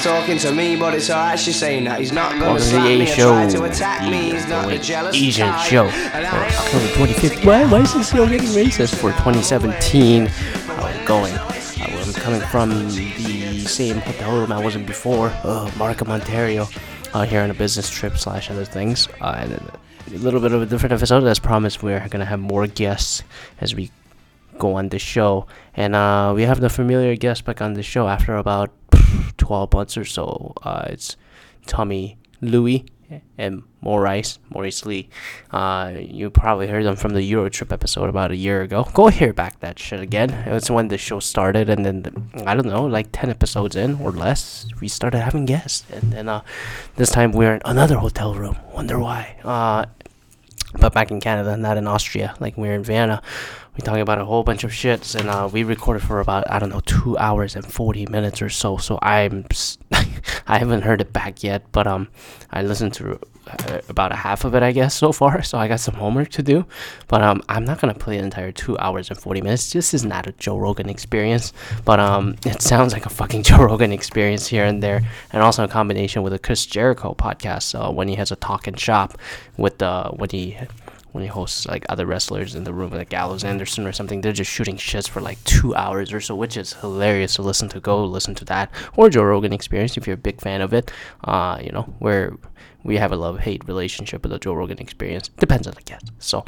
somebody's talking to me, but it's alright. She's saying that he's not gonna slap me A or Show, try to attack me. He's not the a jealous Asian type. show for October 25th. Why, why is this show getting racist for 2017? How I'm going. Uh, I'm coming from the same hotel room I was in before, uh, Markham, Ontario, uh, here on a business trip slash other things. Uh, and a little bit of a different episode. As promised, we're gonna have more guests as we go on the show, and uh, we have the familiar guest back on the show after about 12 months or so. Uh, it's Tommy Louie and Maurice, Maurice Lee. Uh, you probably heard them from the Euro Trip episode about a year ago. Go hear back that shit again. It was when the show started, and then the, I don't know, like 10 episodes in or less, we started having guests, and then uh, this time we're in another hotel room. Wonder why? Uh, but back in Canada, not in Austria. Like we're in Vienna. We're talking about a whole bunch of shits, and uh, we recorded for about I don't know two hours and forty minutes or so. So I'm I haven't heard it back yet, but um, I listened to uh, about a half of it, I guess, so far. So I got some homework to do, but um, I'm not gonna play the entire two hours and forty minutes. This is not a Joe Rogan experience, but um, it sounds like a fucking Joe Rogan experience here and there, and also a combination with a Chris Jericho podcast uh, when he has a talk and shop with uh, when he when he hosts like other wrestlers in the room, like Gallows Anderson or something, they're just shooting shits for like two hours or so, which is hilarious to listen to. Go listen to that or Joe Rogan Experience if you're a big fan of it. Uh, you know where we have a love hate relationship with the Joe Rogan Experience. Depends on the guest. So,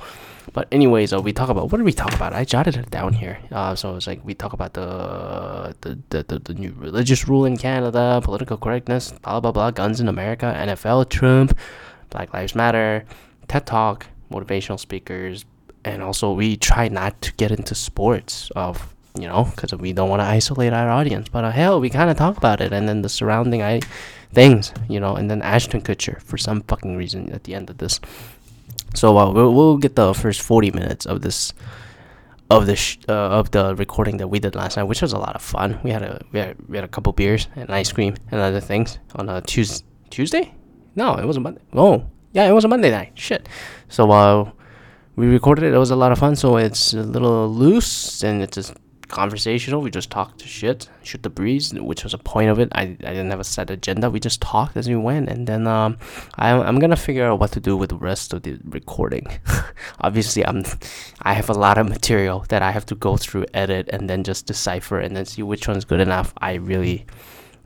but anyways, uh, we talk about what did we talk about? I jotted it down here. Uh, so it's like we talk about the the, the the the new religious rule in Canada, political correctness, blah blah blah, guns in America, NFL, Trump, Black Lives Matter, TED Talk motivational speakers and also we try not to get into sports of you know because we don't want to isolate our audience. But uh, hell we kind of talk about it and then the surrounding i things you know and then ashton kutcher for some fucking reason at the end of this. So uh, we'll, we'll get the first 40 minutes of this of the sh- uh, of the recording that we did last night which was a lot of fun. We had a we had, we had a couple beers and ice cream and other things on a Tues- tuesday? No it was a monday. Oh yeah it was a monday night shit so uh, we recorded it. It was a lot of fun. So it's a little loose and it's just conversational. We just talked to shit, shoot the breeze, which was a point of it. I, I didn't have a set agenda. We just talked as we went, and then um, I'm I'm gonna figure out what to do with the rest of the recording. Obviously, I'm I have a lot of material that I have to go through, edit, and then just decipher, and then see which one's good enough. I really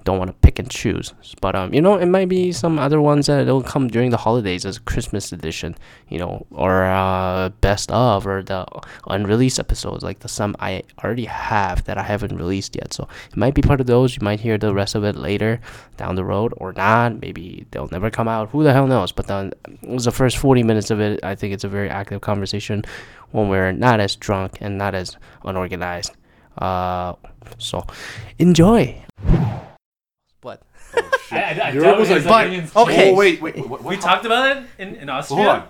don't want to pick and choose. But um, you know, it might be some other ones that will come during the holidays as Christmas edition, you know, or uh, best of, or the unreleased episodes, like the some I already have that I haven't released yet. So it might be part of those. You might hear the rest of it later down the road, or not. Maybe they'll never come out. Who the hell knows? But then it was the first 40 minutes of it. I think it's a very active conversation when we're not as drunk and not as unorganized. Uh, so enjoy. What? I, I, I Europe was his like- but- okay. changed. Oh wait, wait. What, what, We talked about it in, in Austria. Hold on.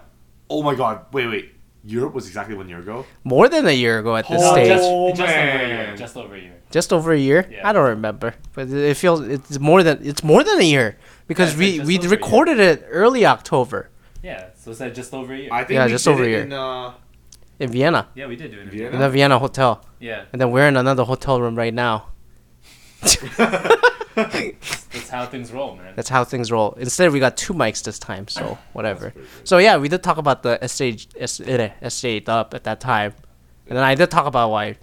Oh my god. Wait, wait. Europe was exactly one year ago. More than a year ago at this No, stage. just, Oh, just over a year. Just over a year. Just over a year? Yeah. I don't remember, but it feels it's more than it's more than a year because Yeah, we we over a year. recorded it early October Yeah, so it's just over a year. I think Yeah, we just did over it here. in uh, in Vienna, yeah, we did do it. in Vienna? in the Vienna hotel, Yeah, and then we're in another hotel room right now. that's how things roll, man. That's how things roll. Instead, we got two mics this time, so whatever. So yeah, we did talk about the essay essay, essay up at that time, and then I did talk about why.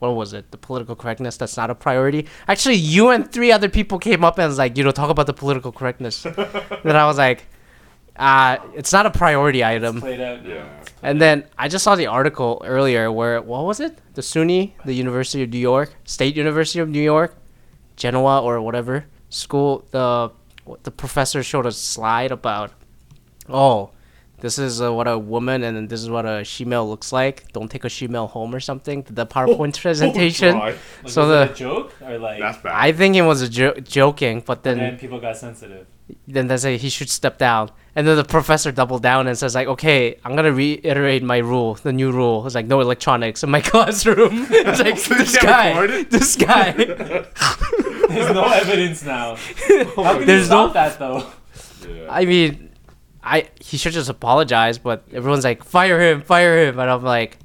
What was it? The political correctness that's not a priority. Actually, you and three other people came up and was like, you know, talk about the political correctness. then I was like, uh, it's not a priority item. Played out. yeah. And then I just saw the article earlier where what was it? The SUNY, the University of New York, State University of New York, Genoa or whatever school. The the professor showed a slide about, oh, this is uh, what a woman and this is what a female looks like. Don't take a female home or something. The PowerPoint presentation. God. Like, So was the- it a joke or like? That's bad. I think it was a jo- joking, but and then then people got sensitive. then they say he should step down. And then the professor doubled down and says like, okay, I'm gonna reiterate my rule, the new rule. It's like no electronics in my classroom. it's like So you this can't guy, this guy. There's no evidence now. How can There's you stop no- that though? Yeah. I mean, I he should just apologize, but everyone's like, fire him, fire him, and I'm like,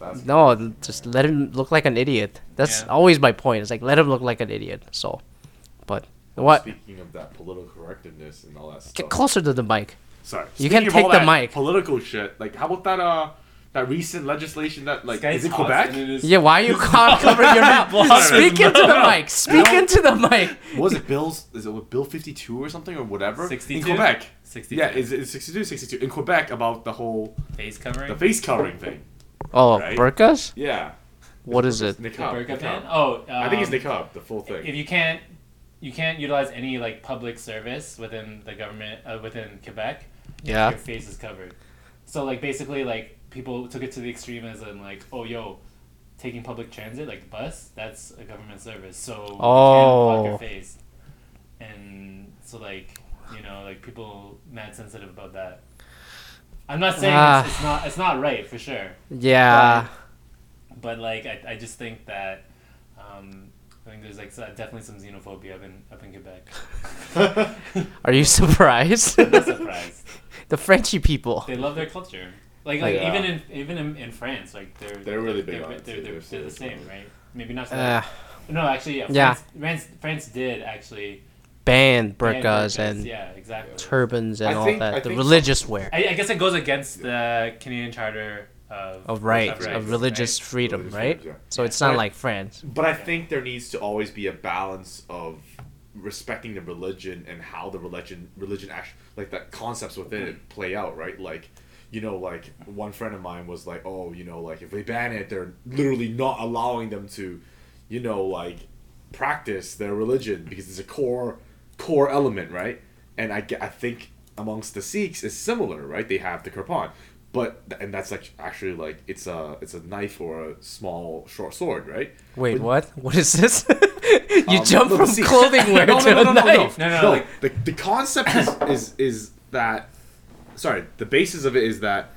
That's- no, just let him look like an idiot. That's Yeah. always my point. It's like let him look like an idiot. So, But what? Speaking of that political correctness and all that stuff. Get closer to the mic. Sorry. You Speaking can of all take the that mic. Political shit. Like, how about that? Uh, that recent legislation that like is it Quebec? and it is- Yeah, why are you co- covering your mouth? Speak into the mic. Speak into the mic. was it Bill's? Is it what, Bill fifty two or something or whatever? 62? in Quebec. 62. Yeah, is it 62, 62 in Quebec about the whole face covering. the face covering thing? Oh, Right? burkas? Yeah. What is it? the Niqab. burqa ban. Oh, um, I think it's niqab, the full thing. If you can't, you can't utilize any like public service within the government uh, within Quebec. Yeah. Your face is covered. So like basically like people took it to the extreme as in like oh yo, taking public transit like bus that's a government service so you can't block Oh. your face. And so like you know like people mad sensitive about that. I'm not saying Ah. it's, it's not it's not right for sure Yeah. but like I, I just think that um, I think there's like definitely some xenophobia up in up in Quebec. Are you surprised? I'm not surprised. the Frenchy people. They love their culture. Like like Yeah. even in even in, in France, like they're They're really big they're, on they're, they're, They're they're the same, right? Maybe not. So Uh, no, actually, yeah. yeah. France, France, France did actually. banned ban burkas burqas, and yeah, exactly. turbans and I all think- I that. The think religious wear. I, I guess it goes against the Canadian Charter of Of right, of of religious right? freedom, Religious right? freedoms, yeah. So Yeah. it's not But- like France. But I think there needs to always be a balance of respecting the religion and how the religion religion actually like that concepts within it play out, right? Like, you know, like one friend of mine was like, "Oh, you know, like if they ban it, they're literally not allowing them to, you know, like practice their religion because it's a core core element, right?" And I get, I think amongst the Sikhs is similar, right? They have the kirpan. But and that's like actually like it's a it's a knife or a small short sword, right? Wait, But- what? What is this? you um, jump no, from clothing wear no, to no, no, a no, no, knife. No, no, no, like- the, the concept is, is is that sorry, the basis of it is that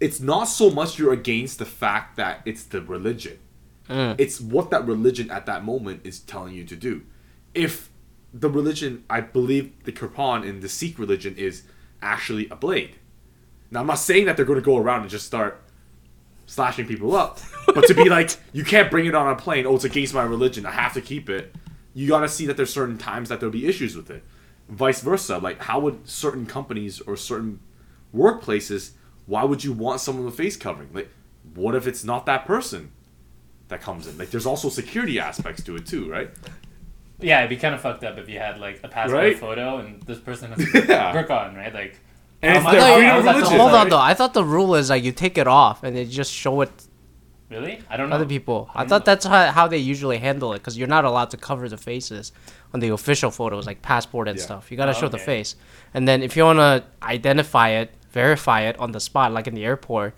it's not so much you're against the fact that it's the religion. Mm. It's what that religion at that moment is telling you to do. If the religion, I believe the Kirpan in the Sikh religion is actually a blade. Now I'm not saying that they're going to go around and just start slashing people up, but to be like, you can't bring it on a plane. Oh, it's against my religion. I have to keep it. You got to see that there's certain times that there'll be issues with it. Vice versa. Like, how would certain companies or certain workplaces? Why would you want someone with face covering? Like, what if it's not that person that comes in? Like, there's also security aspects to it too, right? Yeah, it'd be kind of fucked up if you had like a passport Right? photo and this person has a Yeah. brick on, right? Like, And it's Um, I their thought- I of was at the religion. Hold on right? though. I thought the rule is like you take it off and they just show it really? I don't know. other people. I don't thought know. that's how, how they usually handle it because you're not allowed to cover the faces on the official photos like passport and Yeah. stuff. You gotta Oh, show the face, and then if you wanna identify it, verify it on the spot, like in the airport,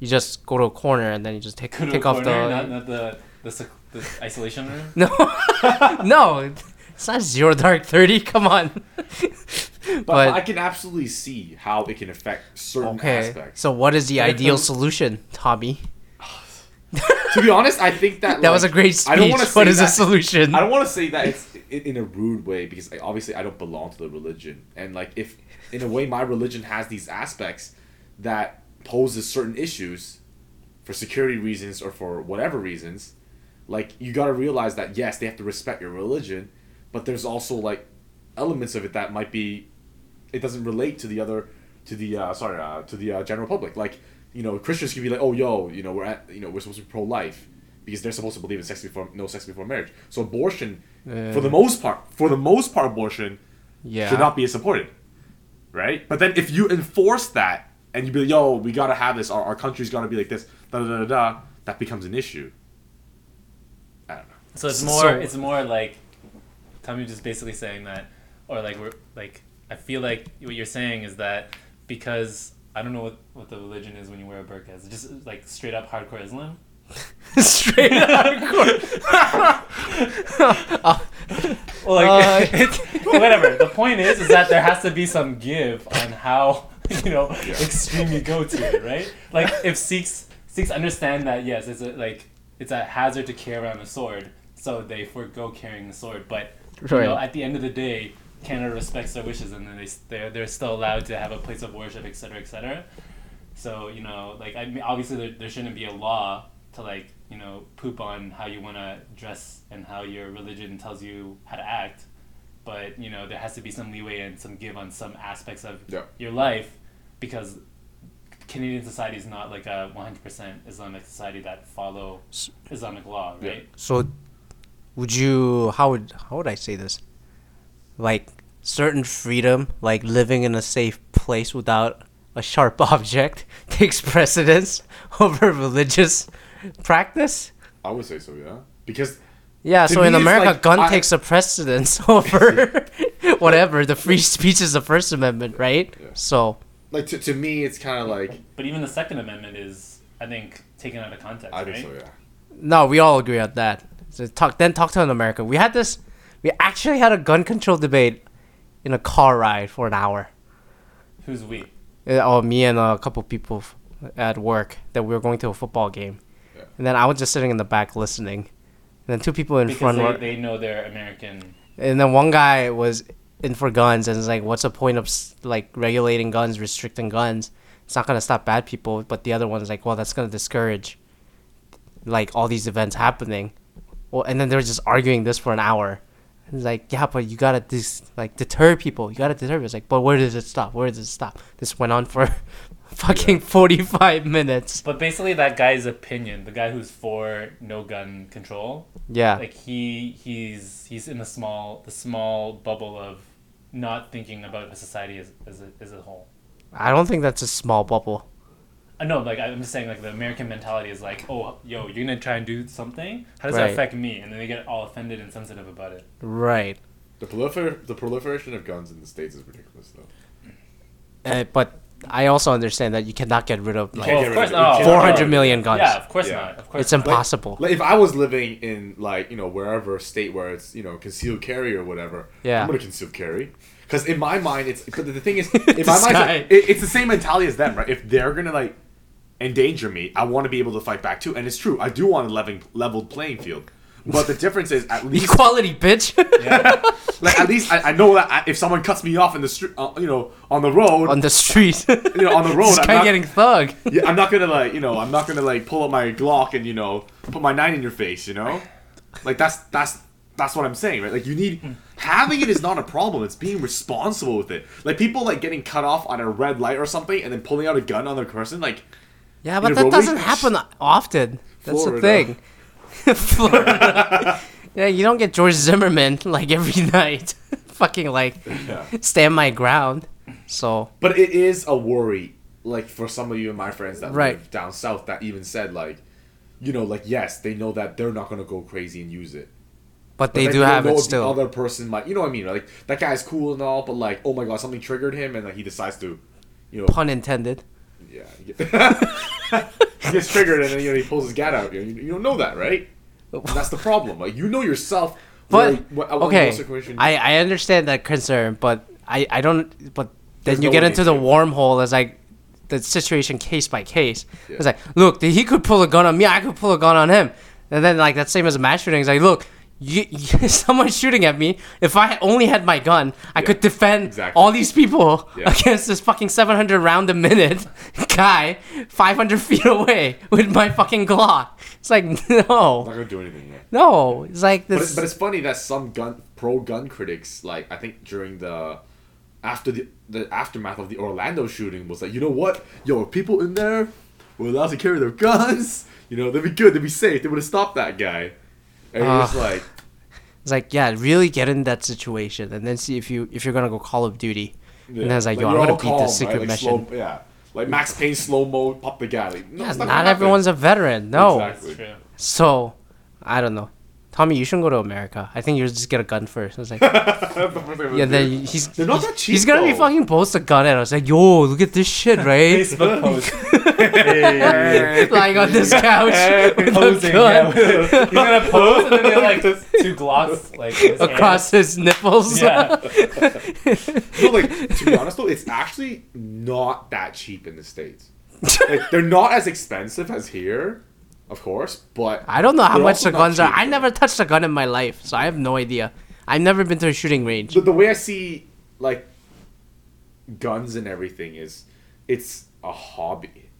you just go to a corner and then you just take Go take off corner, the. not, not the, the sec- the isolation room. No, no, it's not zero dark thirty. Come on. But, But- I can absolutely see how it can affect certain Okay, aspects. so what is the But ideal solution, Tommy? to be honest, I think that That was a great speech. I don't wanna What say the solution? I don't want to say that it's in, a rude way because like, obviously I don't belong to the religion, and like if in a way my religion has these aspects that poses certain issues for security reasons or for whatever reasons, like you got to realize that yes, they have to respect your religion, but there's also like elements of it that might be it doesn't relate to the other to the uh, sorry uh, to the uh, general public. Like you know christians can be like oh yo you know we're at you know we're supposed to be pro-life because they're supposed to believe in sex before no sex before marriage so abortion for the most part for the most part abortion yeah. should not be supported right but then if you enforce that and you be like yo we gotta have this our, our country's gotta be like this da da da da da that becomes an issue i don't know So it's more. so- it's more like Tommy just basically saying that, or like we're like I feel like what you're saying is that because I don't know what, what the religion is when you wear a burqa. Is it just like straight up hardcore Islam? Straight hardcore. Well, like Uh, it's, whatever. The point is, is that there has to be some give on how you know extreme you go to it, right? Like if Sikhs Sikhs understand that yes, it's a like it's a hazard to carry around a sword, so they forego carrying the sword. But you know, at the end of the day, Canada respects their wishes, and then they they're, they're still allowed to have a place of worship, etc., etc. So you know, like I mean, obviously there, there shouldn't be a law to like you know poop on how you want to dress and how your religion tells you how to act, but you know there has to be some leeway and some give on some aspects of Yeah. your life because Canadian society is not like a 100% Islamic society that follow Islamic law, Yeah. right? So, would you? How would how would I say this? Like certain freedom, like living in a safe place without a sharp object, takes precedence over religious practice. I would say so, yeah. Because Yeah, so in America, like, gun I- takes a precedence over whatever. The free speech is the First Amendment, right? Yeah. So like to, to me it's kind of like But even the Second Amendment is, I think, taken out of context, I right? think so, yeah. no, we all agree on that. So talk then talk to an American. We had this. We actually had a gun control debate in a car ride for an hour. Who's we? Uh, Oh, me and a couple people at work that we were going to a football game, Yeah. And then I was just sitting in the back listening. And then two people in Because front they, were, they know they're American. and then one guy was in for guns and it's like, what's the point of like regulating guns, restricting guns? It's not gonna stop bad people. But the other one's like, well, that's gonna discourage like all these events happening. Well, and then they were just arguing this for an hour. It's like, yeah, but you gotta dis- like deter people. You gotta deter. People. It's like, but where does it stop? Where does it stop? This went on for fucking forty five minutes. But basically, that guy's opinion, the guy who's for no gun control, Yeah, like he he's he's in the small the small bubble of not thinking about the society as as a, as a whole. I don't think that's a small bubble. I know, like I'm just saying, like the American mentality is like, oh, yo, you're gonna try and do something. How does Right. that affect me? And then they get all offended and sensitive about it. Right. The prolifer- the proliferation of guns in the states is ridiculous though. Uh, but I also understand that you cannot get rid of like Well, of course of it. not. You can't four get rid hundred of million guns. Yeah, of course Yeah. not. Of course, It's not. impossible. Like if I was living in like you know wherever state where it's you know concealed carry or whatever, Yeah. I'm gonna conceal carry. Because in my mind, it's but the thing is, in my mind, it, it's the same mentality as them, right? If they're gonna like endanger me, I want to be able to fight back too. And it's true, I do want a level leveled playing field. But the difference is, at least Equality, bitch. like at least I, I know that I, if someone cuts me off in the street, uh, you know, on the road, on the street. you know, on the road, I'm not, getting thug. yeah, I'm not gonna like, you know, I'm not gonna like pull up my Glock and you know put my nine in your face, you know, like that's that's that's what I'm saying, right? Like you need having it is not a problem. It's being responsible with it. Like people like getting cut off on a red light or something and then pulling out a gun on their person, like Yeah, but that doesn't happen often. That's Florida. the thing. Florida. yeah, you don't get George Zimmerman like every night. Fucking like stand my ground. So But it is a worry, like for some of you and my friends that Right. live down south that even said like, you know, like yes, they know that they're not gonna go crazy and use it. but But they then do have it if The still. other person might, you know what I mean? Like that guy's cool and all, but like, oh my god, something triggered him, and like he decides to, you know, Pun intended. yeah, he gets triggered, and then you know he pulls his gat out. You, you don't know that, right? That's the problem. Like you know yourself. But what- okay, I I understand that concern, but I I don't. But then There's you no get into to- the wormhole as like the situation case by case. Yeah. It's like, look, he could pull a gun on me. I could pull a gun on him. And then like that same as a mass shooting. It's like, look. You, you, someone's shooting at me. If I only had my gun, I could defend exactly. all these people Yeah. against this fucking 700 round a minute guy 500 feet away with my fucking Glock. It's like, I'm not no. gonna do anything yet. No. It's like But this. it's, but it's funny that some gun pro gun critics, like I think during the after the the aftermath of the Orlando shooting, was like, you know what, yo, if people in there were allowed to carry their guns, you know, they'd be good, they'd be safe, they would have stopped that guy. And he was Ugh. like, It's like, yeah, really get in that situation and then see if you if you're gonna go Call of Duty. yeah. And then was like, yo, you're I'm gonna all beat this secret right? Like, mission. slow- yeah, like Max Payne slow mo, pop the guy. Like, no, yeah, it's not, everyone's a veteran. No. Exactly. So, I don't know. Tommy, you shouldn't go to America. I think you should just get a gun first. It's like, That's the first thing I'm yeah, then he's They're not he's- that cheap, He's gonna be though. fucking post a gun at us. Like, yo, look at this shit, right? Facebook post. Hey. Lying on this couch with a Posing, gun yeah. He's gonna pose and then he have like two glocks like his across his nipples. hand. Yeah. No, like to be honest though, it's actually not that cheap in the states. Like they're not as expensive as here, of course, but I don't know how much the guns are. I never touched a gun in my life, so I have no idea. I've never been to a shooting range. the, the way I see like guns and everything is it's a hobby.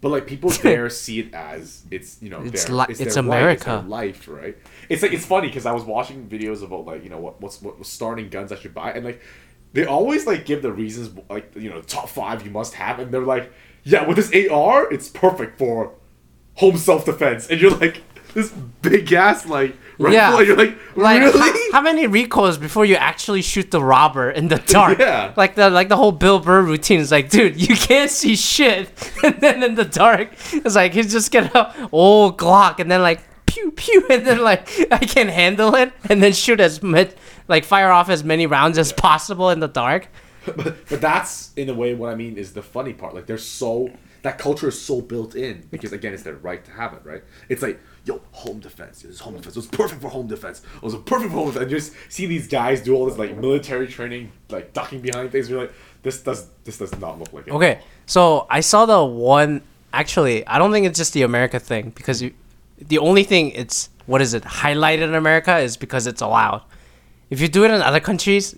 But like people there see it as it's you know It's their, li- it's, it's their right, it's America. life, right? It's like it's funny because I was watching videos about like you know what what's what starting guns I should buy, and like they always like give the reasons like you know top five you must have, and they're like, yeah, with this AR, it's perfect for home self defense, and you're like this big ass like rifle, Yeah. you're like, Like really? how, how many recoils before you actually shoot the robber in the dark? Yeah. Like the like the whole Bill Burr routine is like, dude, you can't see shit, and then in the dark, it's like he's just get a old Glock, and then like pew pew, and then like I can handle it, and then shoot as much, like fire off as many rounds as possible in the dark. but, but that's in a way what I mean is the funny part. Like they're so that culture is so built in because again it's their right to have it, right? It's like yo home defense. This home defense. It was perfect for home defense. It was a perfect for home defense. And you just see these guys do all this like military training, like ducking behind things. You're like this does this does not look like it. Okay, so I saw the one. Actually, I don't think it's just the America thing because you, the only thing it's what is it highlighted in America is because it's allowed. If you do it in other countries,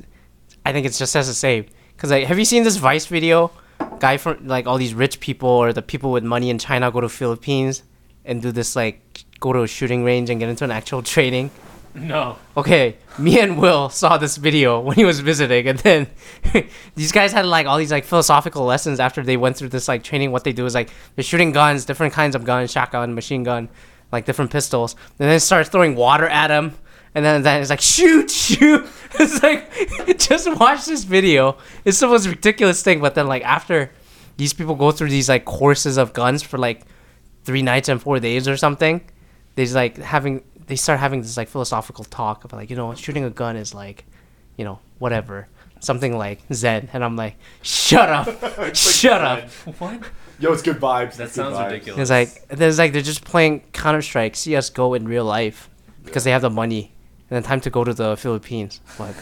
I think it's just as the same. Cause like, have you seen this Vice video? Guy from like all these rich people or the people with money in China go to Philippines and do this like go to a shooting range and get into an actual training. No. Okay, me and Will saw this video when he was visiting, and then these guys had like all these like philosophical lessons after they went through this like training. What they do is like they're shooting guns, different kinds of guns, shotgun, machine gun, like different pistols, and then start throwing water at him, and then then it's like shoot, shoot. It's like just watch this video. It's the most ridiculous thing, but then like after these people go through these like courses of guns for like three nights and four days or something. There's like having they start having this like philosophical talk about like you know shooting a gun is like, you know whatever something like Zen, and I'm like shut up, shut up. What? Yo, it's good vibes. That it's sounds vibes. ridiculous. It's like there's like they're just playing Counter Strike, CS:GO in real life because they have the money and the time to go to the Philippines. Like,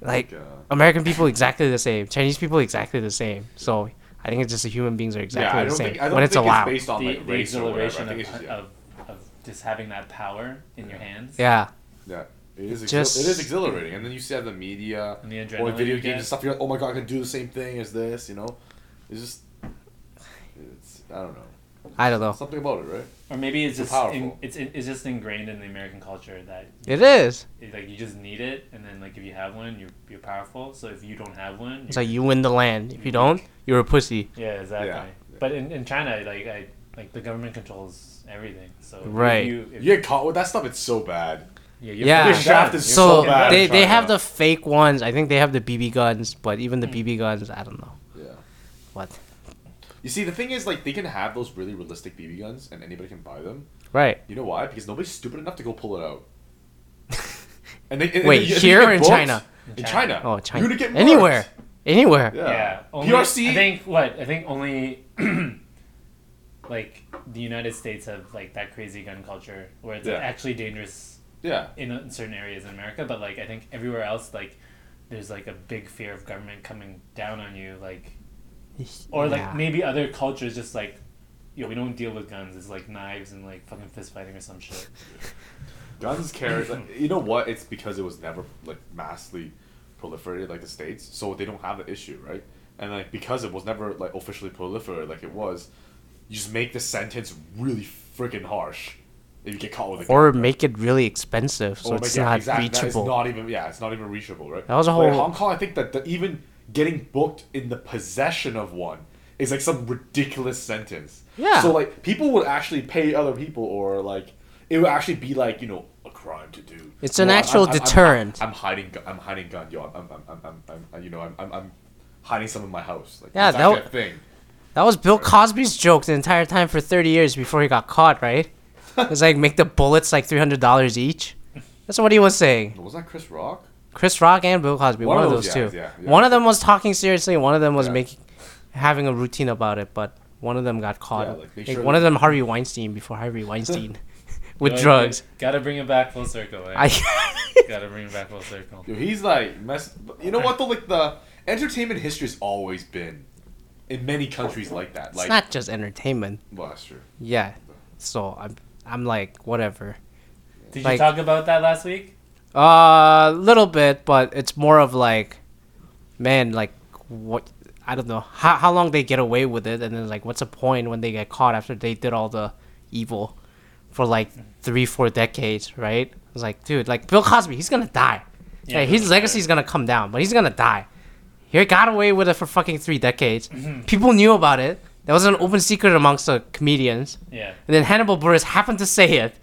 like American people exactly the same, Chinese people exactly the same. So I think it's just the human beings are exactly yeah, the same think when it's think allowed. it's based on the, like the race or whatever. I exhilaration of, just, yeah. of, of just having that power in your hands. yeah. Yeah, it is. Exhil- Just- it is exhilarating, and then you see the media And the or video games and stuff. You're like, oh my god, I can do the same thing as this. You know, it's just, it's I don't know, I don't know. something about it, right? Or maybe it's So just powerful. in, it's it's just ingrained in the American culture that It is. it, like you just need it, and then like if you have one, you're you're powerful. So if you don't have one, It's like you win the land. If you mm-hmm. don't, you're a pussy. yeah, exactly. Yeah. But in, in China, like I like the government controls everything. So if Right. You, if, You get caught with that stuff. It's so bad. yeah, you're Yeah. fucking They're shafted done. so So bad. they, they have the fake ones. I think they have the BB guns, but even the mm. BB guns, I don't know Yeah. what. You see, the thing is, like, they can have those really realistic BB guns, and anybody can buy them. Right. You know why? Because nobody's stupid enough to go pull it out. And they, and Wait, then you- and here you get or in booked. China? In China. Oh, You're China. gonna get Anywhere. marked. Anywhere. Yeah. Yeah. Only, PRC. I think what I think only like the United States have like that crazy gun culture where it's Yeah. actually dangerous Yeah. in, in certain areas in America, but like I think everywhere else like there's like a big fear of government coming down on you, like or like Yeah. maybe other cultures just like yo we don't deal with guns. It's like knives and like fucking fist fighting or some shit. Guns carry like you know what? It's because it was never like massively proliferated like the states, so they don't have the issue, right? And like because it was never like officially proliferated like it was, you just make the sentence really freaking harsh if you get caught with a Or gun. make it really expensive so Or it's make- yeah, not exactly, that is reachable. not even yeah, it's not even reachable, right? That was a Like, whole- Hong Kong. I think that the, even getting booked in the possession of one is like some ridiculous sentence. Yeah. So like people would actually pay other people, or like it would actually be like you know a crime to do. It's an I'm- actual I'm- I'm- deterrent. I'm, hiding. gu- I'm hiding gun. Yo, I'm. I'm. I'm. I'm. I'm, I'm you know. I'm, I'm. I'm hiding some in my house. Like Yeah, that actually thing. That was Bill Cosby's joke the entire time for 30 years before he got caught, right? It was like make the bullets like $300 each. That's what he was saying. Was that Chris Rock? Chris Rock and Bill Cosby, one, of those, guys, two. yeah, yeah. One of them was talking seriously, one of them was Yeah. making having a routine about it, but one of them got caught. Yeah, like, Like, sure one of them Harvey Weinstein before Harvey Weinstein with Gotta- drugs. Gotta bring it back full circle. Eh? I gotta bring it back full circle. Yo, he's like mess. You know what though? Like the entertainment history has always been in many countries like that. It's Like, not just entertainment. well, that's true. Yeah. So I'm I'm like whatever. Did Like- you talk about that last week? A uh, little bit, but it's more of like, man, like what I don't know how how long they get away with it, and then like what's the point when they get caught after they did all the evil for like three four decades, right? It's like, dude, like Bill Cosby, he's gonna die. Yeah, Yeah, his Bill legacy's gonna come down, but he's gonna die. He got away with it for fucking three decades. Mm-hmm. People knew about it. That was an open secret amongst the comedians. Yeah. And then Hannibal Buress happened to say it.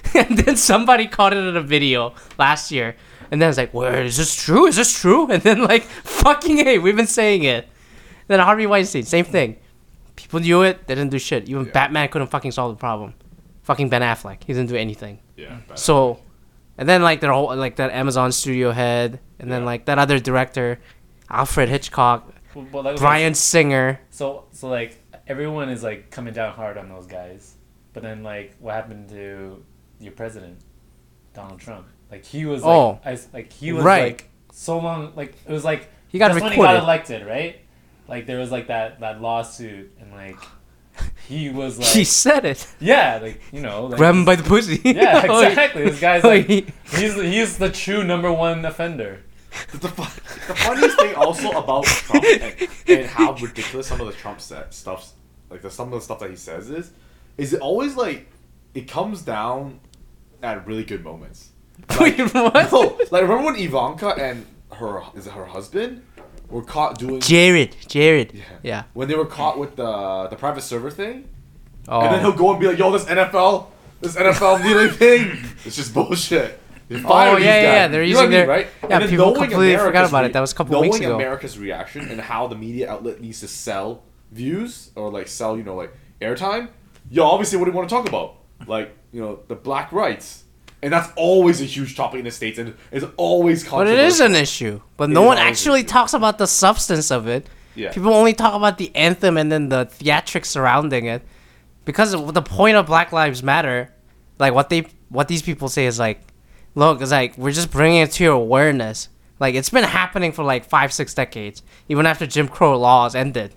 and then somebody caught it in a video last year. And then it's like, where is this true? Is this true? And then like, fucking hey, we've been saying it. then Harvey Weinstein, same thing. People knew it, they didn't do shit. Even Yeah. Batman couldn't fucking solve the problem. Fucking Ben Affleck, he didn't do anything. Yeah. bad. So, and then like their whole like that Amazon studio head, and then like that other director, Alfred Hitchcock, Well, well, that was Bryan Singer. So so like everyone is like coming down hard on those guys, but then like what happened to your president, Donald Trump? Like he was like, Oh. I, like he was Right. like so long like it was like He got that's when he got elected, right? Like there was like that that lawsuit and like he was like he said it. yeah like you know like, Grab him by the pussy. yeah exactly this guy's like he's he's the true number one offender. The, the, the funniest thing also about Trump and, and how ridiculous some of the Trump set stuff, like the some of the stuff that he says is, is it always like, it comes down at really good moments. Wait, what? No, like remember when Ivanka and her is it her husband were caught doing Jared. Jared. Yeah. Yeah. when they were caught with the the private server thing, Oh. and then oh. he'll go and be like, "Yo, this NFL, this NFL kneeling thing, it's just bullshit." They Oh, yeah, yeah, yeah, they're You using I mean, their- right? yeah, And people completely forgot America's about it. That was a couple weeks knowing ago. America's reaction and how the media outlet needs to sell views or like sell, you know, like airtime. Yo, obviously, what do you want to talk about? Like, you know, the black rights, and that's always a huge topic in the states, and it's always But controversial. it is an issue. But It no is one always an actually issue. talks about the substance of it. Yeah. People only talk about the anthem and then the theatrics surrounding it. Because of the point of Black Lives Matter, like what they what these people say is like, look, it's like we're just bringing it to your awareness. Like it's been happening for like five, six decades, even after Jim Crow laws ended.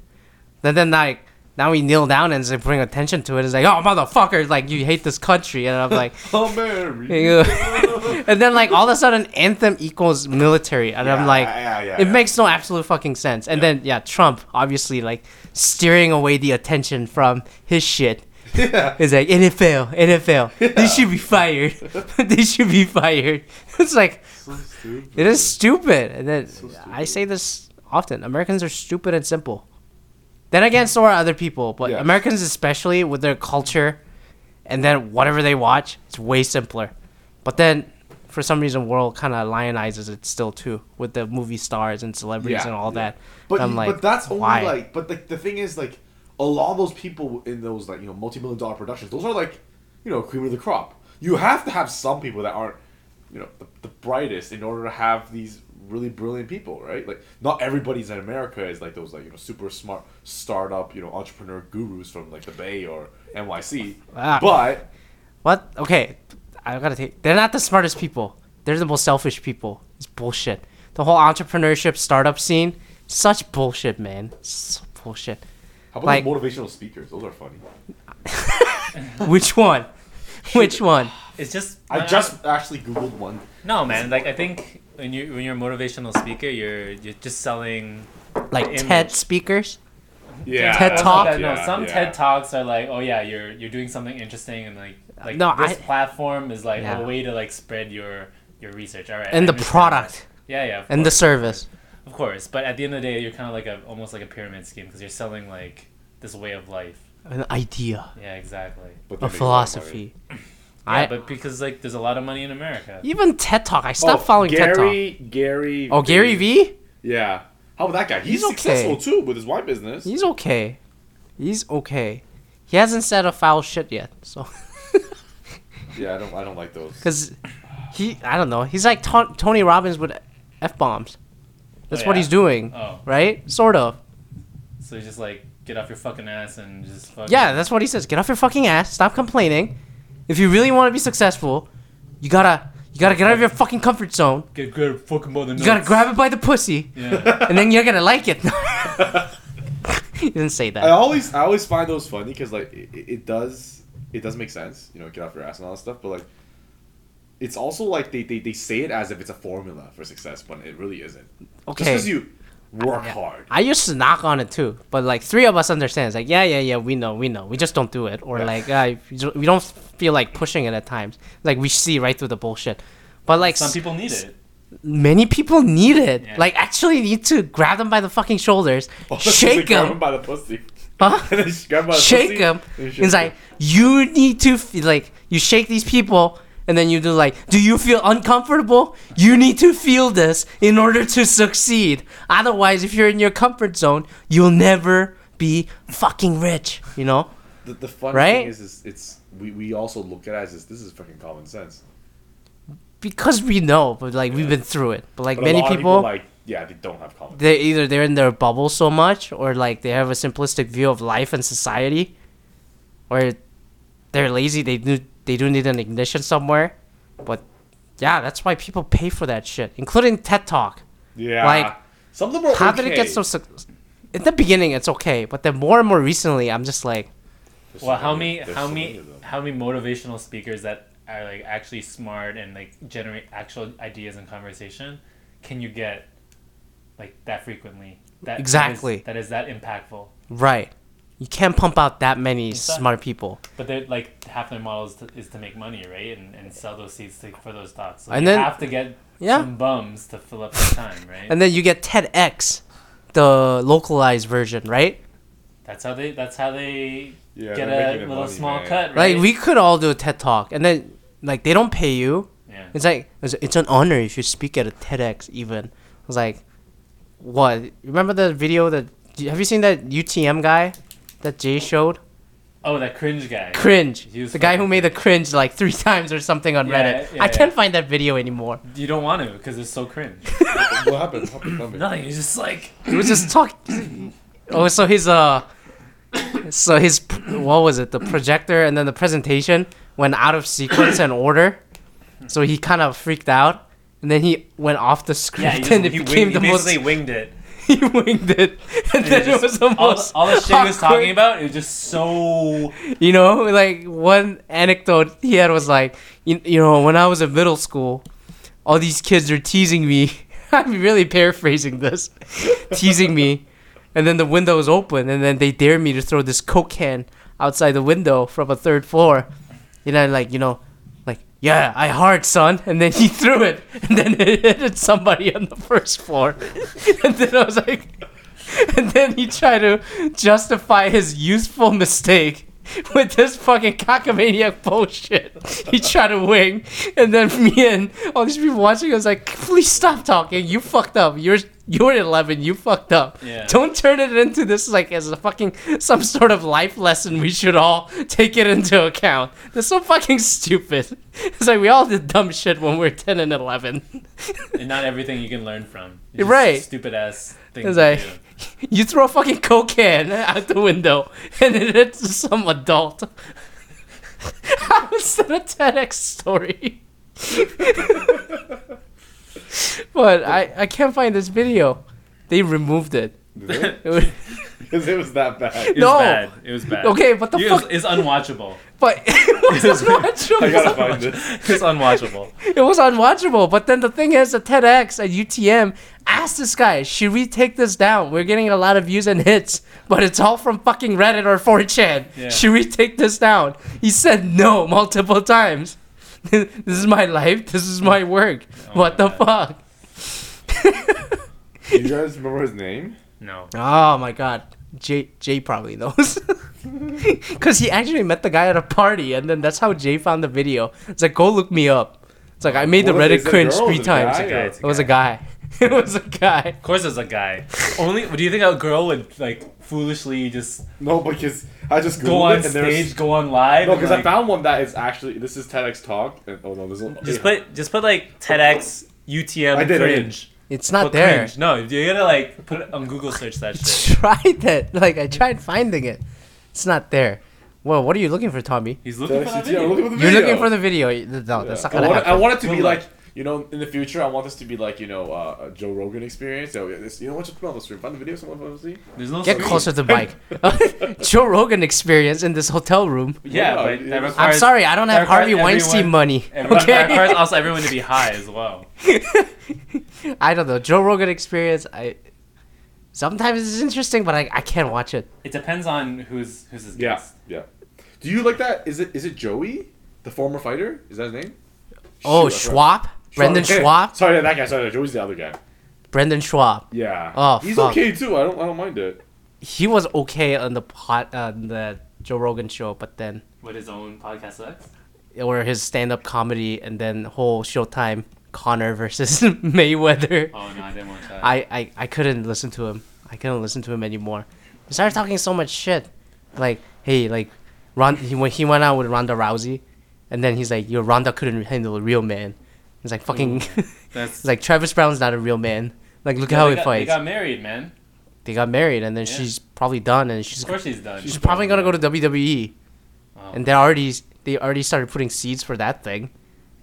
Then then like now we kneel down and say, bring attention to it. It's like, oh motherfucker, like you hate this country, and I'm like, America. and then like all of a sudden anthem equals military. And Yeah, i'm like yeah, yeah, it yeah. makes no absolute fucking sense. And then yeah trump obviously like steering away the attention from his shit. Yeah. is like nfl nfl they should be fired. They should be fired. It's like So it is stupid. And then i say this often. Americans are stupid and simple then again so are other people but Yeah. americans especially with their culture and then whatever they watch it's way simpler but then for some reason world kind of lionizes it still too with the movie stars and celebrities Yeah, and all yeah. that But I'm like, but that's only why? like but the, the thing is like a lot of those people in those like you know multi-million dollar productions those are like you know cream of the crop. You have to have some people that aren't you know the, the brightest in order to have these really brilliant people, right? Like not everybody's in America is like those like you know super smart startup you know entrepreneur gurus from like the Bay or NYC, Ah. but what? Okay. I gotta take they're not the smartest people. They're the most selfish people. It's bullshit. The whole entrepreneurship startup scene such bullshit man. So bullshit. How about Like- the motivational speakers? Those are funny. which one? Which one It's just I just actually googled one. no man. Like I think when you when you're a motivational speaker, you're you're just selling like ted speakers Yeah, TED Talk? not that- no, Yeah, some yeah. TED talks are like, oh yeah, you're you're doing something interesting, and like like No, this I- platform is like Yeah. a way to like spread your your research. All right, I and the understand product that. Yeah, yeah, of and the service of course. But at the end of the day, you're kind of like a almost like a pyramid scheme because you're selling like this way of life. an idea Yeah, exactly. A make a lot of money. philosophy Yeah, I but because like there's a lot of money in America. even ted talk i stopped Oh, following ted talk Gary, Gary. oh gary v Yeah. How about that guy? He's, He's okay. successful too with his wine business. he's okay he's okay he hasn't said a foul shit yet so Yeah, I don't. I don't like those. Because he, I don't know, he's like to- Tony Robbins with F bombs. That's Oh, what he's doing, Oh, right? Sort of. so you just like get off your fucking ass and just fucking Yeah, that's what he says. Get off your fucking ass. Stop complaining. If you really want to be successful, you gotta, you gotta get out of your fucking comfort zone. get good fucking by the You gotta grab it by the pussy, Yeah. and then you're gonna like it. he didn't say that. I that. always, I always find those funny because like it, it does, it does make sense. You know, get off your ass and all that stuff. But like, it's also like they, they, they say it as if it's a formula for success, but it really isn't. Just Okay. because you, Work hard. I used to knock on it too, but like three of us understand. It's like, yeah, yeah, yeah, we know, we know. We just don't do it, or like, uh, we don't feel like pushing it at times. Like we see right through the bullshit. But like Some people need it. many people need it. Yeah. Like actually need to grab them by the fucking shoulders, shake Grab them, by the pussy. huh? And then just grab him by the shake pussy, them. and shake It's like you need to feel like you shake these people, and then you do like, do you feel uncomfortable? You need to feel this in order to succeed. Otherwise, if you're in your comfort zone, you'll never be fucking rich. You know? the, the fun Right? thing is, is it's we, we also look at it as this, this is fucking common sense. Because we know, but like we've been through it. But like But many of people, like yeah, they don't have common. they either they're in their bubble so much, or like they have a simplistic view of life and society, or they're lazy. They do they do need an ignition somewhere, but yeah, that's why people pay for that shit, including TED Talk. Yeah, like, some of them are How okay. did it get so? Suc- in the beginning, it's okay, but then more and more recently, I'm just like, There's Well, so how many- many how so many of how many motivational speakers that are like actually smart and like generate actual ideas and conversation can you get like that frequently? That Exactly. that is that, is that impactful. right, you can't pump out that many Exactly. smart people. But they're like half their model is to, is to make money, right? And, and sell those seats to, for those talks. So And you then- have to get Yeah. some bums to fill up the time, right? And then you get TEDx, the localized version, right? that's how they that's how they Yeah, get a little money, small man. cut, right? Like we could all do a TED talk, and then like they don't pay you. yeah. It's like it's, it's an honor if you speak at a TEDx. Even I was like, what? Remember the video that? Have you seen that UTM guy that Jay showed? Oh, that cringe guy. Cringe. He The guy who made the cringe like three times or something on Yeah, Reddit. yeah, I yeah. can't find that video anymore. You don't want to because it's so cringe. what happened? What happened? Tell. Nothing. It's just like It was just talk. Oh, so his uh, so his what was it? The projector and then the presentation went out of sequence and order, so he kind of freaked out, and then he went off the yeah, script, he, just, and it he, became winged, he the most. basically winged it. he winged it, and then It it just- was the all, all the shit he was talking about. It was just so. You know, like one anecdote he had was like, you, you know, when I was in middle school, all these kids are teasing me. I'm really paraphrasing this, teasing me, and then the window is open, and then they dare me to throw this coke can outside the window from a third floor, and I like, you know, yeah, I hard, son, and then he threw it, and then it hit somebody on the first floor, and then I was like. And then he tried to justify his useful mistake with this fucking cockamaniac bullshit. He tried to wing, and then me and all these people watching I was like, "Please stop talking. You fucked up. You're you're 11. You fucked up. Yeah. Don't turn it into this like as a fucking some sort of life lesson. We should all take it into account. That's so fucking stupid. It's like we all did dumb shit when we are 10 and 11. And not everything you can learn from. You're right. Stupid ass things. It's like. you throw a fucking coke can out the window and it hits some adult. How is that a TEDx story? but I, I can't find this video. They removed it. It was- Because it was that bad. It was No. bad. It was bad. Okay, but the it fuck- was, it's unwatchable. but it was unwatchable. I gotta find this. It's unwatchable. It was unwatchable. But then the thing is, the TEDx at UTM asked this guy, should we take this down? We're getting a lot of views and hits, but it's all from fucking Reddit or 4chan. Yeah. Should we take this down? He said no multiple times. this is my life. This is my work. Oh what my the fuck? Do you guys remember his name? No. Oh my god. Jay, Jay probably knows. Because he actually met the guy at a party, and then that's how Jay found the video. It's like, go look me up. It's like, I made the What is Reddit cringe three Is it a guy? times. It's guy. It was a guy. It was a guy. Of course, it's a guy. Only. Do you think a girl would like foolishly just No, because I just go on it and there's- stage, go on live? No, and, because I found one that is actually this is TEDx talk. And, oh no, there's no. Just put just put like TEDx UTM I did, I did. cringe. It's not Put there. Cringe. No, you gotta like put it on Google search that shit. tried that. Like I tried finding it. It's not there. Well, what are you looking for, Tommy? He's looking for that TEDx, video. yeah, look at the You're video. looking for the video. No, that's not I gonna want, it, I happen. want it to be Good like you know in the future. I want this to be like you know uh, a Joe Rogan experience. So this, you know what? Just put on the stream. Find the video. Someone wants to see. There's no Get screen. closer to the mic. Joe Rogan experience in this hotel room. Yeah, Yeah, but I'm requires. I'm sorry, I don't have Harvey requires Weinstein everyone- money. Everyone, That requires Okay. also everyone to be high as well. I don't know. Joe Rogan experience. I Sometimes it's interesting, but I, I can't watch it. It depends on who's who's his Yeah, guest. yeah. Do you like that? Is it is it Joey, the former fighter? Is that his name? Oh, Shoot, I forgot. Schaub, Brendan Schaub, Sorry, that guy. Sorry, Joey's the other guy. Brendan Schaub. Yeah. Oh, he's fuck. okay too. I don't. I don't mind it. He was okay on the pot on the Joe Rogan show, but then With his own podcast Lex. or his stand-up comedy, and then whole Showtime Connor versus Mayweather. Oh no, I didn't watch that. I, I I couldn't listen to him. I couldn't listen to him anymore. He started talking so much shit, like hey, like Ron. He went he went out with Ronda Rousey, and then he's like, "Yo, Ronda couldn't handle a real man." He's like, "Fucking," That's he's like, "Travis Browne's not a real man." Like, look Yeah, how he got, fights. They got married, man. They got married, and then Yeah. she's probably done, and she's Of course she's done. she's probably gonna go to WWE, Oh. and they already they already started putting seeds for that thing,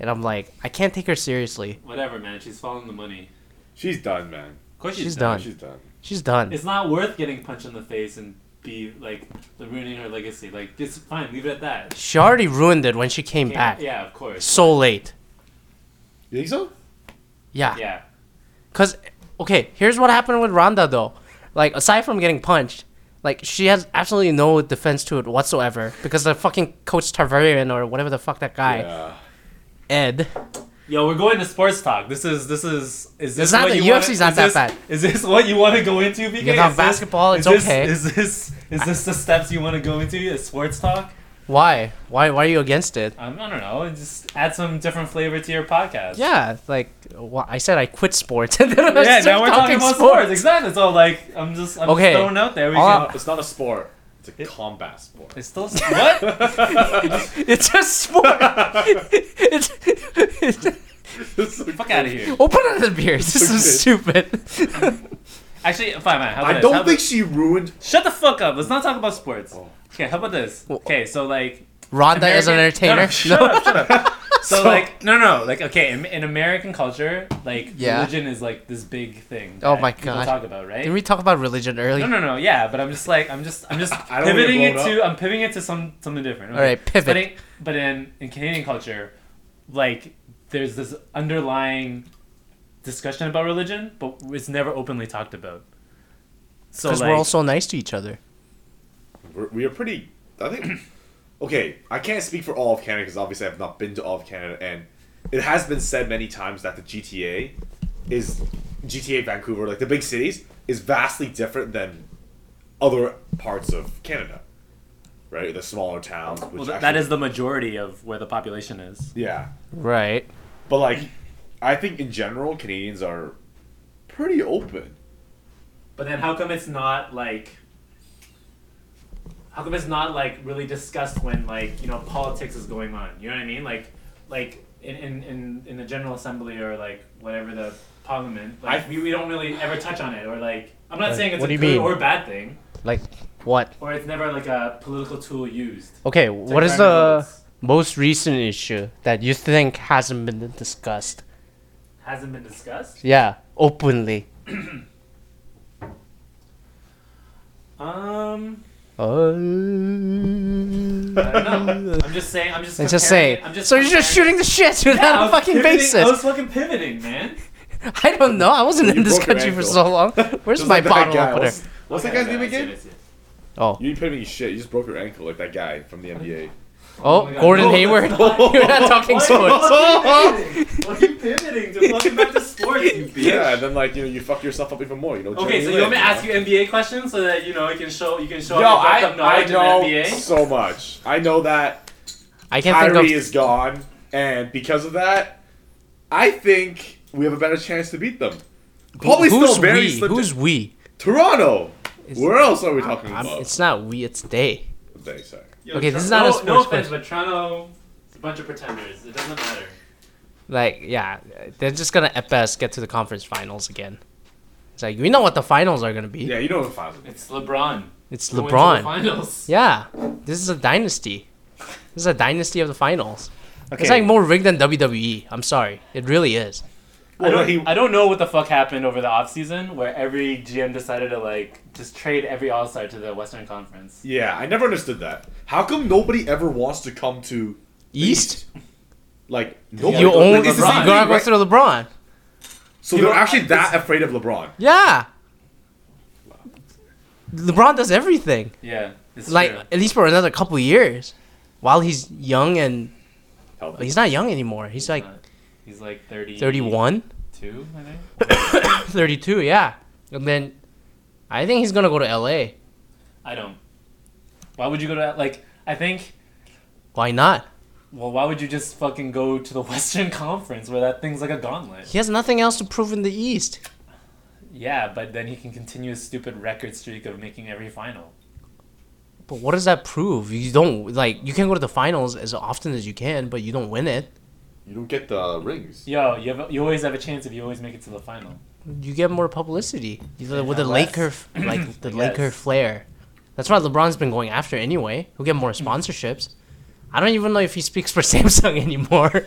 and I'm like, I can't take her seriously. Whatever, man. She's following the money. She's done, man. Of course she's, She's done. done. She's done. She's done. It's not worth getting punched in the face and be like ruining her legacy. Like it's fine. Leave it at that. She already ruined it when she came Yeah, back. Yeah, of course. So late. You think so? Yeah. Yeah. Cause okay, here's what happened with Ronda though. Like aside from getting punched, like she has absolutely no defense to it whatsoever because the fucking coach Tarverdyan or whatever the fuck that guy Yeah. Ed. Yo, we're going to sports talk. This is this is is this It's not what the you UFC's wanna, not that is this, bad. Is this what you want to go into? BK? can talk Is this- basketball, it's is this- okay. Is this is this the steps you want to go into? Is sports talk? Why? Why? Why are you against it? Um, I don't know. Just add some different flavor to your podcast. Yeah, like wh- I said, I quit sports and then I Yeah, now we're talking about sports. Exactly. So like, I'm just I'm Okay. just throwing out there. We All can, It's not a sport. It's a combat sport. it's still what? It's a sport. it's, it's Fuck out of here. open other beers. This is stupid. Actually, fine, man. I don't How think about- she ruined. Shut the fuck up. Let's not talk about sports. Oh. Okay, how about this? Okay, so like Ronda is an entertainer. No, no, shut up, shut up. So, like no no like okay in, in American culture like Yeah. religion is like this big thing. Oh my God. Talk about right. Did we talk about religion earlier? no no no yeah but I'm just like I'm just I'm just I don't wanna pivoting it to I'm pivoting it to some something different. All right, pivot. But in, but in in Canadian culture, like there's this underlying discussion about religion, but it's never openly talked about. So Because like, we're all so nice to each other. We're, we are pretty. I think. Okay, I can't speak for all of Canada because obviously I've not been to all of Canada, and it has been said many times that the GTA is GTA Vancouver, like the big cities, is vastly different than other parts of Canada, right? The smaller towns. Which well, th- that actually- is the majority of where the population is. yeah. Right. But like, I think in general Canadians are pretty open. But then how come it's not like how come it's not like really discussed when like, you know, politics is going on? You know what I mean? Like like in in, in, in the General Assembly or like whatever the parliament, like I- we, we don't really ever touch on it or like I'm not Like, saying it's what a do you good mean? or bad thing. Like what? Or it's never like a political tool used. Okay, to what is garner the votes. most recent issue that you think hasn't been discussed? hasn't been discussed? Yeah, openly. Um Uh, I don't know. I'm just saying I'm just I'm just comparing saying. I'm just so you're just shooting the shit Yeah, without a fucking basis. I was fucking pivoting, man. I don't know. I wasn't in this country for so long. Where's Just my like bottle guy. opener? What's, what's Okay, that guy's name I see it, again? I see it. Oh, You didn't pivot shit. You just broke your ankle like that guy from the NBA. Oh, my God. Gordon No, Hayward. not- You're not talking Why sports. are you pivoting? Why are you pivoting to fucking back to sports, you bitch? Yeah, and then like you know you fuck yourself up even more. You know. Okay, Jeremy so you want me to ask you NBA questions so that you know you can show you can show Yo, off your I, depth of I knowledge know in NBA. so much. I know that I can't think Kyrie of. is gone, and because of that, I think we have a better chance to beat them. Probably Who's still very we? slim. Who's we? Toronto. It's- Where else are we talking I'm- about? it's not we. It's they. They say. Yo, Okay, this is Tor- not a no, sports no offense, question. but Toronto, it's a bunch of pretenders. It doesn't matter. Like, yeah, they're just gonna at best get to the conference finals again. It's like we know what the finals are gonna be. Yeah, you know the finals. It's LeBron. It's going to the LeBron. finals. Yeah, this is a dynasty. This is a dynasty of the finals. It's like more rigged than WWE. I'm sorry, it really is. I don't, he- I don't know what the fuck happened over the offseason where every GM decided to like just trade every All Star to the Western Conference. Yeah, I never understood that. How come nobody ever wants to come to the East. Like nobody. You only like, you it's the same gotta go right? LeBron. So You they're know, actually it's- that afraid of LeBron. Yeah, LeBron does everything. Yeah, like true. at least for another couple years, while he's young and Healthy. he's not young anymore. He's like not- he's like 30 31, two, I think. 32, yeah. And then I think he's gonna go to LA. I don't. Why would you go to that? Like, I think. Why not? Well, why would you just fucking go to the Western Conference where that thing's like a gauntlet? He has nothing else to prove in the East. Yeah, but then he can continue his stupid record streak of making every final. But what does that prove? You don't like you can go to the finals as often as you can, but you don't win it. You don't get the rings. Yo, you have, you always have a chance if you always make it to the final. You get more publicity You- with the less. Laker, like the I Laker guess. flair. That's why LeBron's been going after anyway. He'll get more sponsorships. I don't even know if he speaks for Samsung anymore.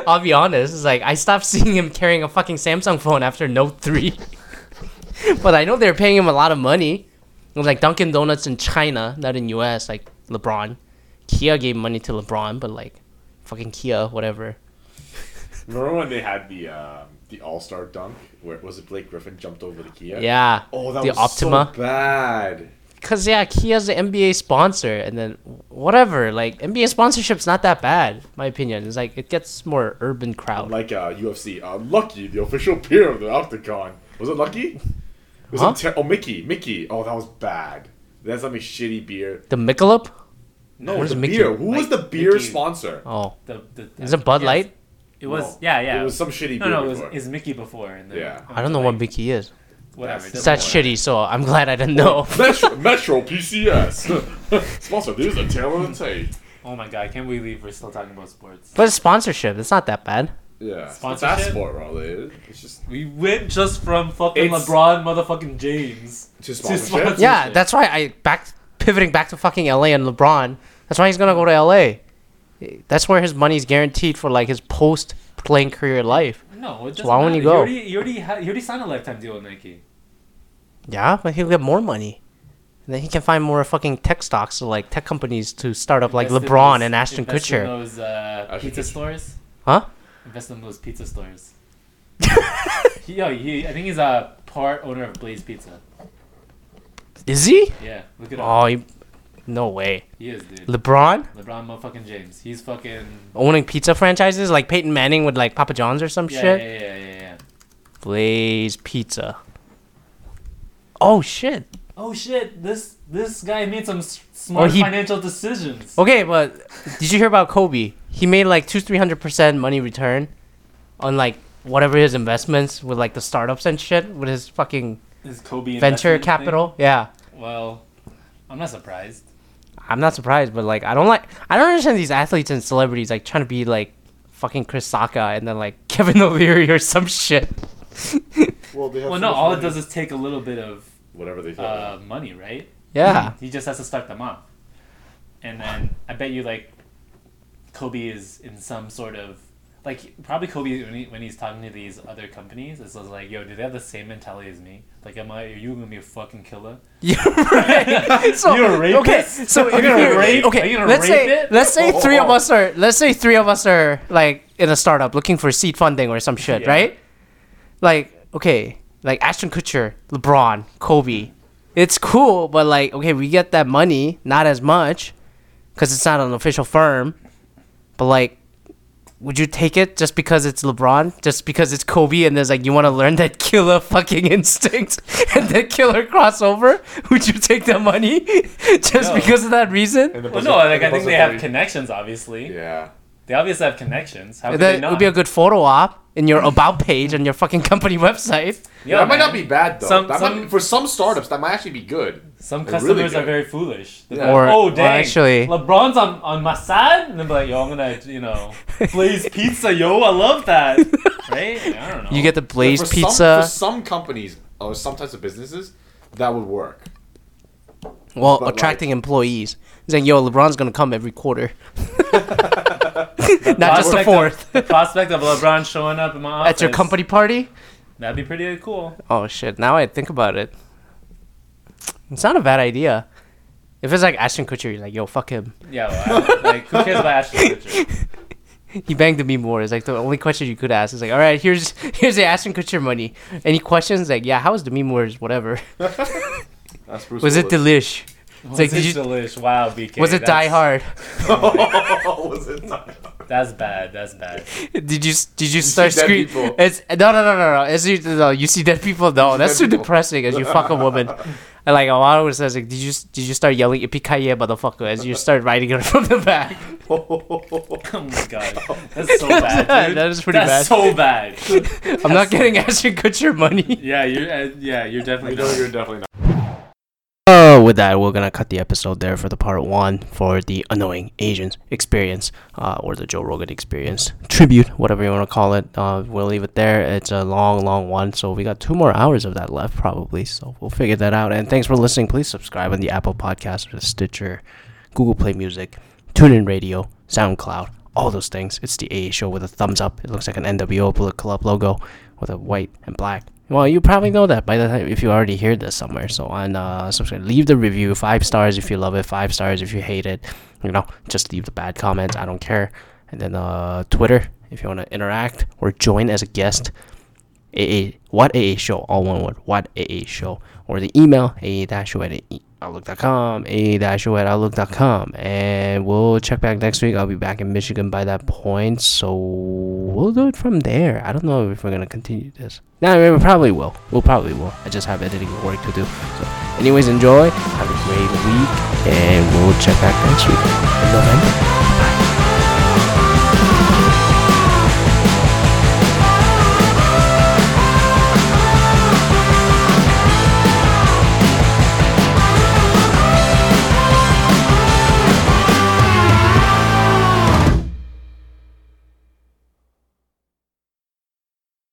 I'll be honest. It's like I stopped seeing him carrying a fucking Samsung phone after Note three. but I know they're paying him a lot of money. It was like Dunkin' Donuts in China, not in US. Like LeBron, Kia gave money to LeBron, but like fucking Kia, whatever. Remember when they had the um, the All Star dunk where was it Blake Griffin jumped over the Kia? Yeah. Oh, that the was Optima. so bad. Cause yeah, Kia's the NBA sponsor, and then whatever. Like NBA sponsorship's not that bad, my opinion. It's like it gets more urban crowd. Like uh, UFC, uh, Lucky, the official peer of the Octagon. Was it Lucky? Was Huh? it ter- oh Mickey? Mickey. Oh, that was bad. That's something shitty beer. the Michelob. No, Where's the Mickey? beer. Who was the beer Mickey. sponsor? Oh, The, the, is it Bud yes. Light? It was, No. yeah, yeah. It was some shitty no, beer. no, it was, before. it's Mickey before. And then Yeah. I don't know what Mickey is. Whatever. it It's that shitty, so I'm glad I didn't know. Metro, Metro PCS. Sponsor. This is a tale of the tape. Oh my god, I can't believe we're still talking about sports. But sponsorship. It's not that bad. Yeah. Sponsorship? It's that sport, Raleigh. It's just We went just from fucking It's- LeBron motherfucking James. to sponsor. sponsorship. Yeah, that's why I back pivoting back to fucking LA and LeBron. That's why he's gonna go to LA. That's where his money's guaranteed for like his post playing career life. No, it doesn't why wouldn't he matter. go? already, you already, ha- you already signed a lifetime deal with Nike. Yeah, but he'll get more money. And then he can find more fucking tech stocks, or like tech companies to start up, like Invest LeBron those- and Ashton Kutcher. invest in those uh, pizza Kutcher. stores. Huh? Invest in those pizza stores. he, yo, he, I think he's a part owner of Blaze Pizza. Is he? Yeah, look it up. Oh, he, no way. He is, dude. LeBron LeBron motherfucking James. He's fucking. owning pizza franchises like Peyton Manning with like Papa John's or some Yeah, shit. yeah, yeah, yeah, yeah. Blaze Pizza. Oh shit. Oh shit! This this guy made some smart Oh, he- financial decisions. Okay, but did you hear about Kobe? He made like two, three hundred percent money return on like whatever his investments with like the startups and shit with his fucking his Kobe venture investment thing. capital. Yeah. Well, I'm not surprised. I'm not surprised, but like I don't like I don't understand these athletes and celebrities like trying to be like fucking Chris Sacca and then like Kevin O'Leary or some shit. Well, they have Well, no. much All it does is take a little bit of whatever they thought. uh, money, right? Yeah. He just has to start them off, and then I bet you like Kobe is in some sort of like probably Kobe when, he, when he's talking to these other companies, it's like, yo, do they have the same mentality as me? Like, am I? Are you gonna be a fucking killer? You're right. So, You're a rapist? Okay, so Are if you gonna you're- rape- okay, are you gonna let's rape say it? let's say three of Oh. us are let's say three of us are like in a startup looking for seed funding or some shit, Yeah. right? Like okay, like Ashton Kutcher, LeBron, Kobe. It's cool, but like okay, we get that money, not as much, because it's not an official firm. But like, would you take it just because it's LeBron, just because it's Kobe, and there's like you want to learn that killer fucking instinct and that killer crossover? Would you take that money just No. because of that reason? Well, no, like I think they have connections. Obviously, Yeah. They obviously have connections. How could That they not? would be a good photo op in your about page on your fucking company website. Yo, that might not be bad though. Some- that some- might be, for some startups, that might actually be good. Some They're customers really are good. very foolish. They're Yeah. like, Or- oh or dang, actually- LeBron's on on my side, and they're like, yo, I'm gonna, you know, Blaze Pizza, yo, I love that, right? I don't know. You get the Blaze for pizza. Some, for some companies or some types of businesses, that would work. well, but, attracting employees. Saying, yo, LeBron's gonna come every quarter. Not just the prospect fourth. Of, the prospect of LeBron showing up in my office At your company party? that'd be pretty cool. Oh shit! Now I think about it. It's not a bad idea. If it's like Ashton Kutcher, you're like, yo, fuck him. Yeah, well, I like who cares about Ashton Kutcher? He banged Demi Moore. It's like the only question you could ask is like, all right, here's here's the Ashton Kutcher money. Any questions? Like, yeah, how was Demi Moore's? Whatever. That's Bruce Was it delish? Was like, it did you- delish? Wow, BK. Was it Die that's- Hard? was it not? That's bad. That's bad. Did you did you start screaming? It's no no no no no. As you no, you see dead people. No, that's too people. depressing. As you fuck a woman, and like a lot of it says, like, did you did you start yelling "Yippee-ki-yay motherfucker" as you start riding her from the back? Oh my god, that's so bad, dude. That is pretty that's bad. so bad. I'm not getting Ashton Kutcher money. Yeah, you're. Uh, yeah, you're definitely. You know not. you're definitely not. Oh, with that, we're gonna cut the episode there for the part one for the annoying Asians experience, uh, or the Joe Rogan experience tribute, whatever you want to call it. Uh, we'll leave it there. It's a long, long one, so we got two more hours of that left probably. So we'll figure that out. And thanks for listening. Please subscribe on the Apple Podcast, or the Stitcher, Google Play Music, TuneIn Radio, SoundCloud, all those things. It's the AA Show with a thumbs up. It looks like an NWO Bullet Club logo with a white and black. Well, you probably know that by the time if you already hear this somewhere. So on uh, subscribe, leave the review five stars if you love it, five stars if you hate it. You know, just leave the bad comments. I don't care. And then uh, Twitter if you want to interact or join as a guest. AA what AA show all one word what AA show or the email AA dash show at outlook.com AA dash show at outlook.com and we'll check back next week. I'll be back in Michigan by that point, so we'll do it from there. I don't know if we're gonna continue this. No, I mean, we probably will. We'll probably will. I just have editing work to do. So, anyways, enjoy. Have a great week, and we'll check back next week in November.